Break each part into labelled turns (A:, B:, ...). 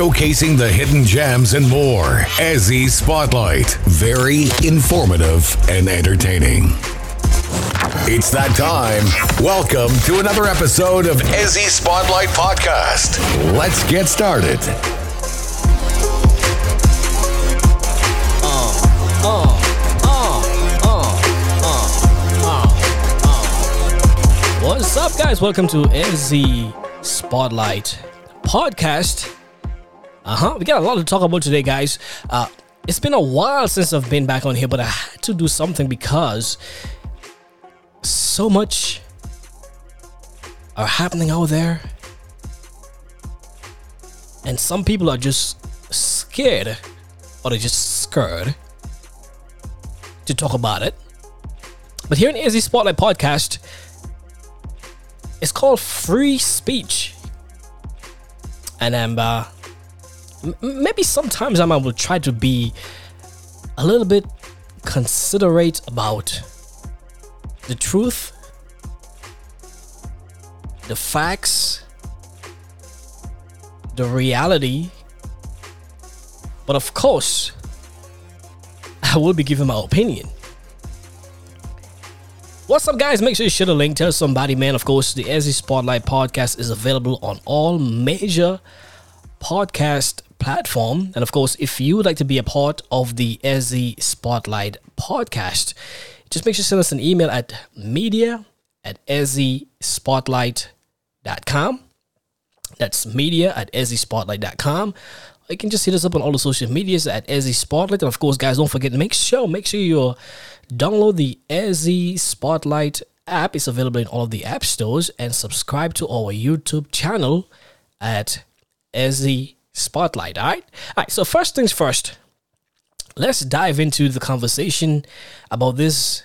A: showcasing the hidden gems and more. Ezzy Spotlight. Very informative and entertaining. It's that time. Welcome to another episode of Ezzy Spotlight Podcast. Let's get started.
B: What's up, guys? Welcome to Ezzy Spotlight Podcast. Uh huh. We got a lot to talk about today, guys. Uh, it's been a while since I've been back on here, but I had to do something because so much are happening out there, and some people are just scared or they're just scared to talk about it. But here in Ezzy Spotlight Podcast, it's called free speech. And um, uh, maybe sometimes I will try to be a little bit considerate about the truth, the facts, the reality. But of course, I will be giving my opinion. What's up, guys? Make sure you share the link. Tell somebody, man. Of course, the Ezzy Spotlight podcast is available on all major podcast platform. And of course, if you would like to be a part of the Ezzy Spotlight podcast, just make sure you send us an email at media at ezzyspotlight.com. That's media at ezzyspotlight.com. You can just hit us up on all the social medias at Ezzy Spotlight. And of course, guys, don't forget to make sure, make sure you download the Ezzy Spotlight app. It's available in all of the app stores and subscribe to our YouTube channel at Ezzy Spotlight. All right. All right. So first things first, let's dive into the conversation about this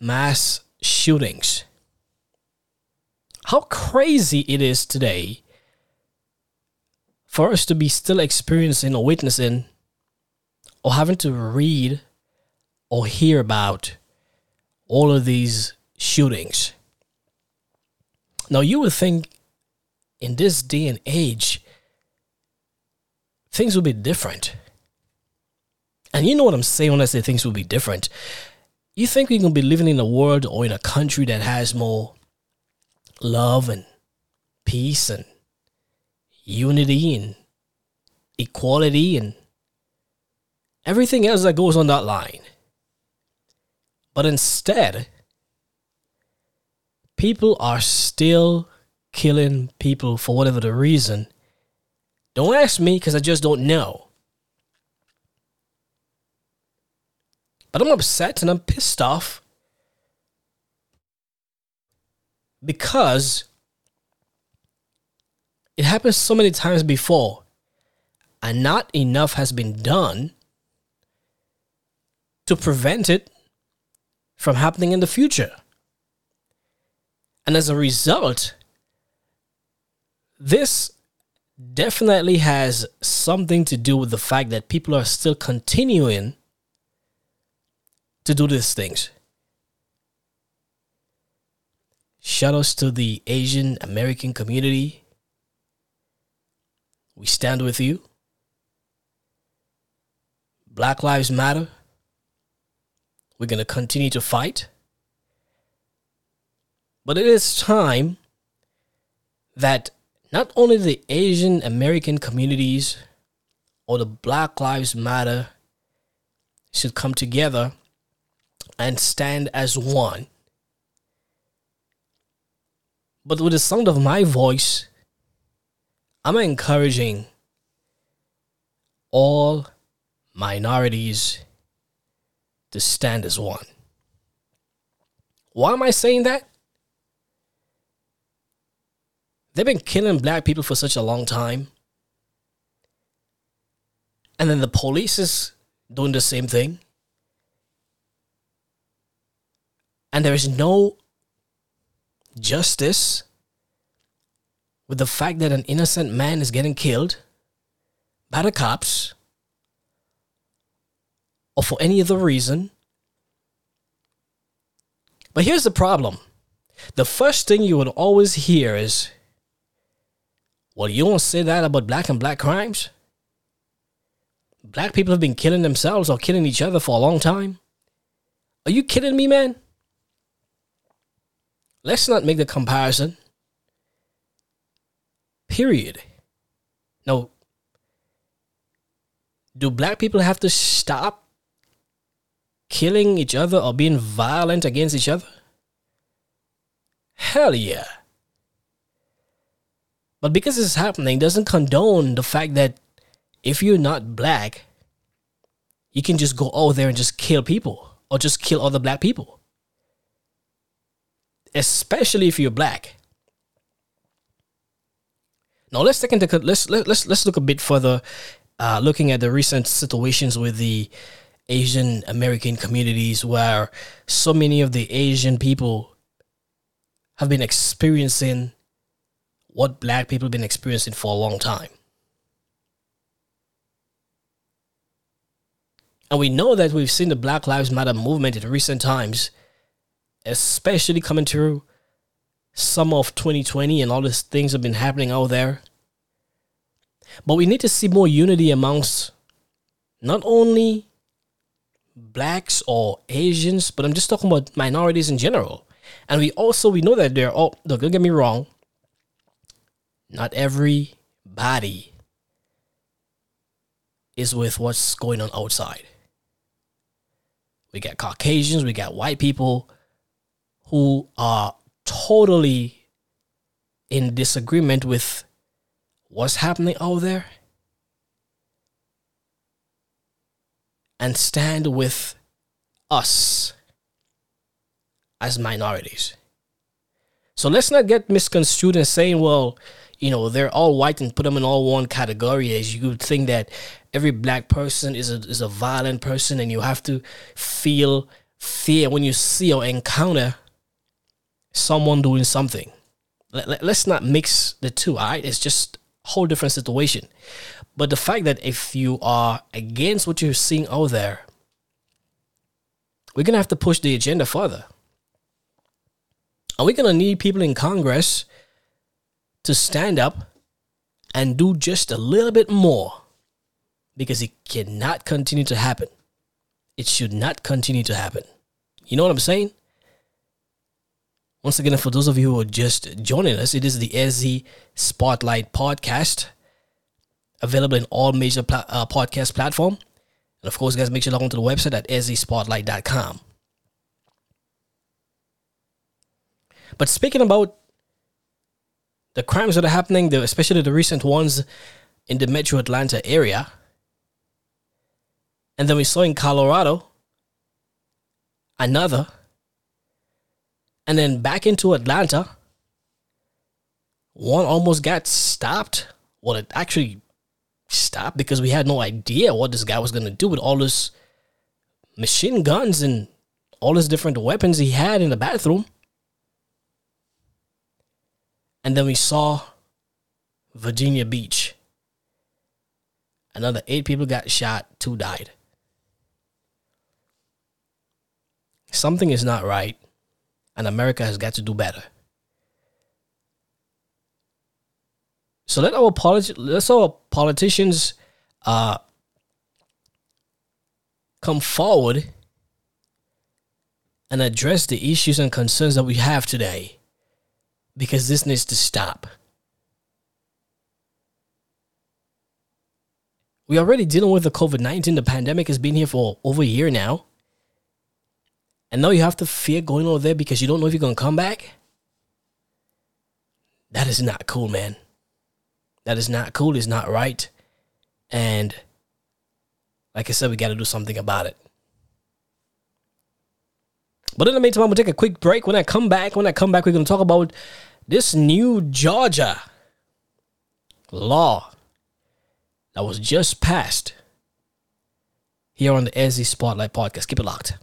B: mass shootings. How crazy it is today for us to be still experiencing or witnessing or having to read or hear about all of these shootings. Now, you would think in this day and age, things will be different. And you know what I'm saying when I say things will be different. You think going to be living in a world or in a country that has more love and peace and unity and equality and everything else that goes on that line. But instead, people are still killing people for whatever the reason. Don't ask me because I just don't know. But I'm upset and I'm pissed off because it happened so many times before, and not enough has been done to prevent it from happening in the future. And as a result, this definitely has something to do with the fact that people are still continuing to do these things. Shout outs to the Asian American community we stand with you. Black Lives Matter. We're going to continue to fight. But it is time that not only the Asian American communities or the Black Lives Matter should come together and stand as one. But with the sound of my voice, I'm encouraging all minorities to stand as one. Why am I saying that? They've been killing black people for such a long time. And then the police is doing the same thing. And there is no justice with the fact that an innocent man is getting killed by the cops or for any other reason. But here's the problem the first thing you would always hear is, well, you don't say that about black and black crimes? black people have been killing themselves or killing each other for a long time? Are you kidding me, man? Let's not make the comparison. Period. No. Do black people have to stop killing each other or being violent against each other? Hell yeah. But because this is happening doesn't condone the fact that if you're not black, you can just go out there and just kill people or just kill other black people. Especially if you're black. Now let's take into let's let's let's look a bit further, uh, looking at the recent situations with the Asian American communities, where so many of the Asian people have been experiencing what black people have been experiencing for a long time. And we know that we've seen the Black Lives Matter movement in recent times, especially coming through summer of 2020 and all these things have been happening out there. But we need to see more unity amongst not only blacks or Asians, but I'm just talking about minorities in general. And we also we know that they're all don't get me wrong, not everybody is with what's going on outside. We got Caucasians, we got white people who are totally in disagreement with what's happening out there and stand with us as minorities. So let's not get misconstrued and saying, well, you know, they're all white and put them in all one category as you would think that every black person is a, is a violent person and you have to feel fear when you see or encounter someone doing something. Let, let, let's not mix the two, all right? It's just a whole different situation. But the fact that if you are against what you're seeing out there, we're to have to push the agenda further. Are we to need people in Congress to stand up and do just a little bit more because it cannot continue to happen. It should not continue to happen. You know what I'm saying? Once again, for those of you who are just joining us, it is the Ezzy Spotlight podcast, available in all major pla- uh, podcast platform. And of course, guys, make sure to log on to the website at ezzyspotlight.com. But speaking about the crimes that are happening, the, especially the recent ones in the metro Atlanta area. And then we saw in Colorado another. And then back into Atlanta, one almost got stopped. Well, it actually stopped because we had no idea what this guy was going to do with all this machine guns and all his different weapons he had in the bathroom. And then we saw Virginia Beach. Another eight people got shot, two died. Something is not right, and America has got to do better. So let our politi- let our politicians uh, come forward and address the issues and concerns that we have today because this needs to stop. We're already dealing with the COVID 19. The pandemic has been here for over a year now. And now you have to fear going over there because you don't know if you're going to come back. That is not cool, man. That is not cool. It's not right. And like I said, we got to do something about it. But in the meantime, I'm gonna take a quick break. When I come back, when I come back, we're gonna talk about this new Georgia law that was just passed here on the Ezzy Spotlight Podcast. Keep it locked.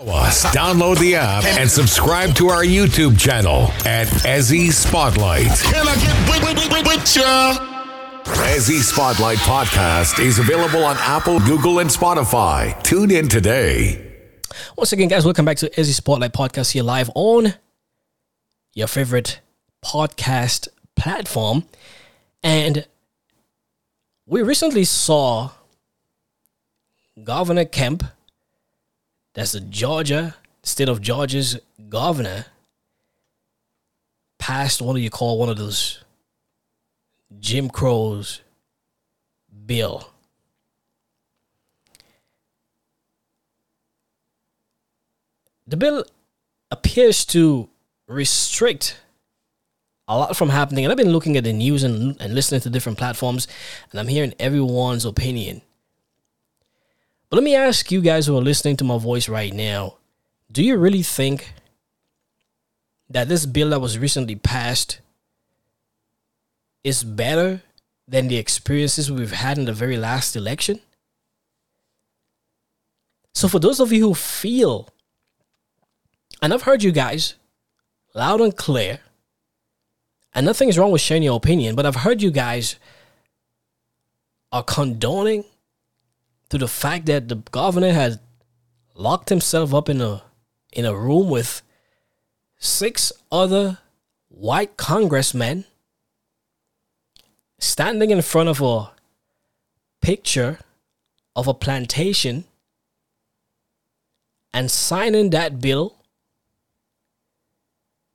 A: Us. Download the app and subscribe to our YouTube channel at Ezzy Spotlight.
C: Can I get with, with, with, with ya?
A: Ezzy Spotlight Podcast is available on Apple, Google, and Spotify. Tune in today.
B: Once again, guys, welcome back to Ezzy Spotlight Podcast here live on your favorite podcast platform. And we recently saw Governor Kemp, that's the Georgia, state of Georgia's governor, passed what do you call one of those Jim Crow's bill. The bill appears to restrict a lot from happening. And I've been looking at the news and, and listening to different platforms, and I'm hearing everyone's opinion. But let me ask you guys who are listening to my voice right now do you really think that this bill that was recently passed is better than the experiences we've had in the very last election? So, for those of you who feel, and I've heard you guys loud and clear, and nothing's wrong with sharing your opinion, but I've heard you guys are condoning to the fact that the governor has locked himself up in a in a room with six other white congressmen standing in front of a picture of a plantation and signing that bill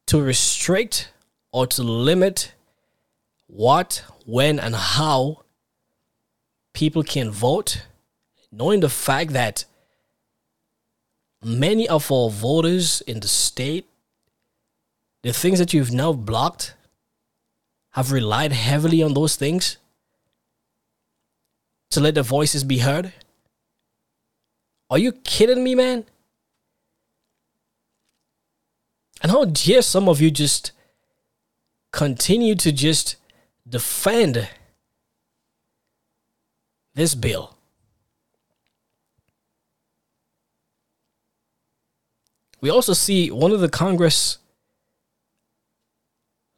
B: to restrict or to limit what, when, and how people can vote knowing the fact that many of our voters in the state, the things that you've now blocked, have relied heavily on those things to let their voices be heard? Are you kidding me, man? And how dare some of you just continue to just defend this bill? We also see one of the Congress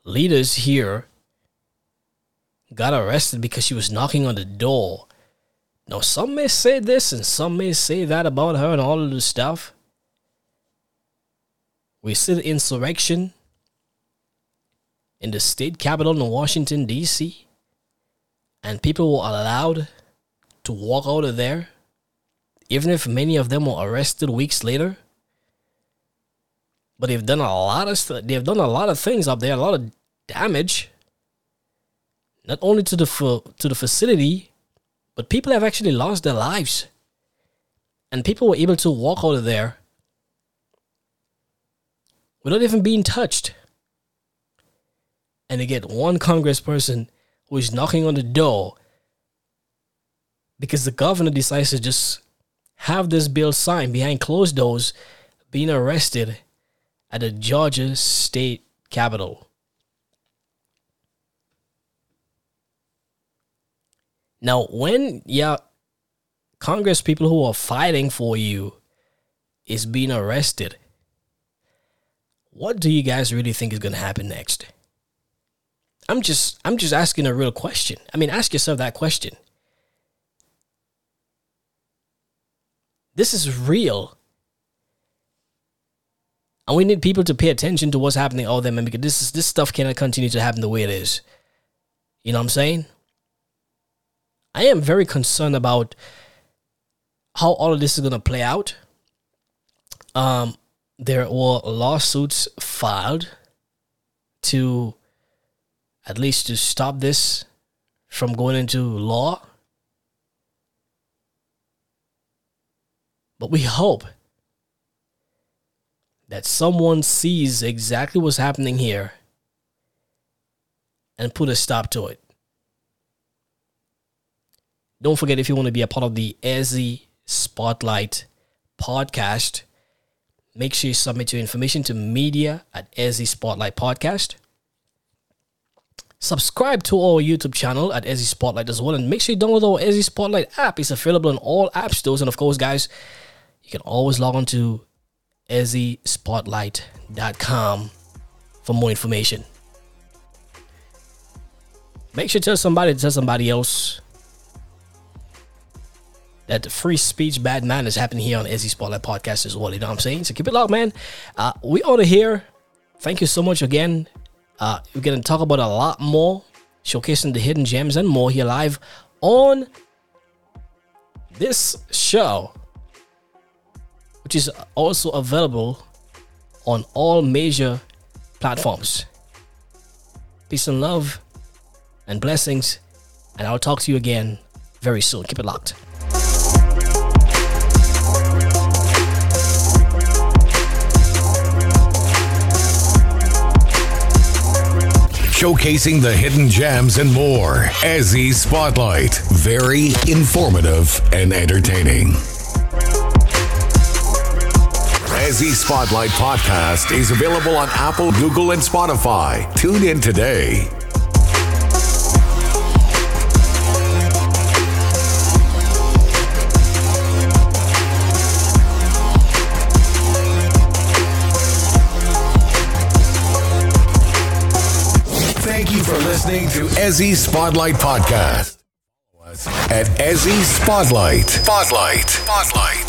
B: leaders here got arrested because she was knocking on the door. Now, some may say this and some may say that about her and all of this stuff. We see the insurrection in the state capital in Washington, D.C., and people were allowed to walk out of there, even if many of them were arrested weeks later but they've done a lot of st- they've done a lot of things up there, a lot of damage. Not only to the to the facility, but people have actually lost their lives. And people were able to walk out of there without even being touched. And they get one congressperson who is knocking on the door because the governor decides to just have this bill signed behind closed doors, being arrested at the Georgia state capitol. Now, when yeah, Congress people who are fighting for you is being arrested, what do you guys really think is going to happen next? I'm just I'm just asking a real question. I mean, ask yourself that question. This is real. And we need people to pay attention to what's happening all them, because this is this stuff cannot continue to happen the way it is. You know what I'm saying? I am very concerned about how all of this is gonna play out. Um, there were lawsuits filed to at least to stop this from going into law. But we hope that someone sees exactly what's happening here and put a stop to it. Don't forget if you want to be a part of the Ezzy Spotlight podcast, make sure you submit your information to media at Ezzy Spotlight Podcast. Subscribe to our YouTube channel at Ezzy Spotlight as well, and make sure you download our Ezzy Spotlight app. It's available on all app stores, and of course, guys, you can always log on to ezzyspotlight.com for more information. Make sure to tell somebody to tell somebody else that the free speech bad man is happening here on Ezzy Spotlight Podcast as well. You know what I'm saying? So keep it locked, man. Uh, we are here. Thank you so much again. Uh, we're going to talk about a lot more, showcasing the hidden gems and more here live on this show, which is also available on all major platforms. Peace and love and blessings. And I'll talk to you again very soon. Keep it locked.
A: Showcasing the hidden gems and more. Ezzy Spotlight. Very informative and entertaining. Ezzy Spotlight Podcast is available on Apple, Google, and Spotify. Tune in today. Thank you for listening to Ezzy Spotlight Podcast. At Ezzy Spotlight. Spotlight. Spotlight.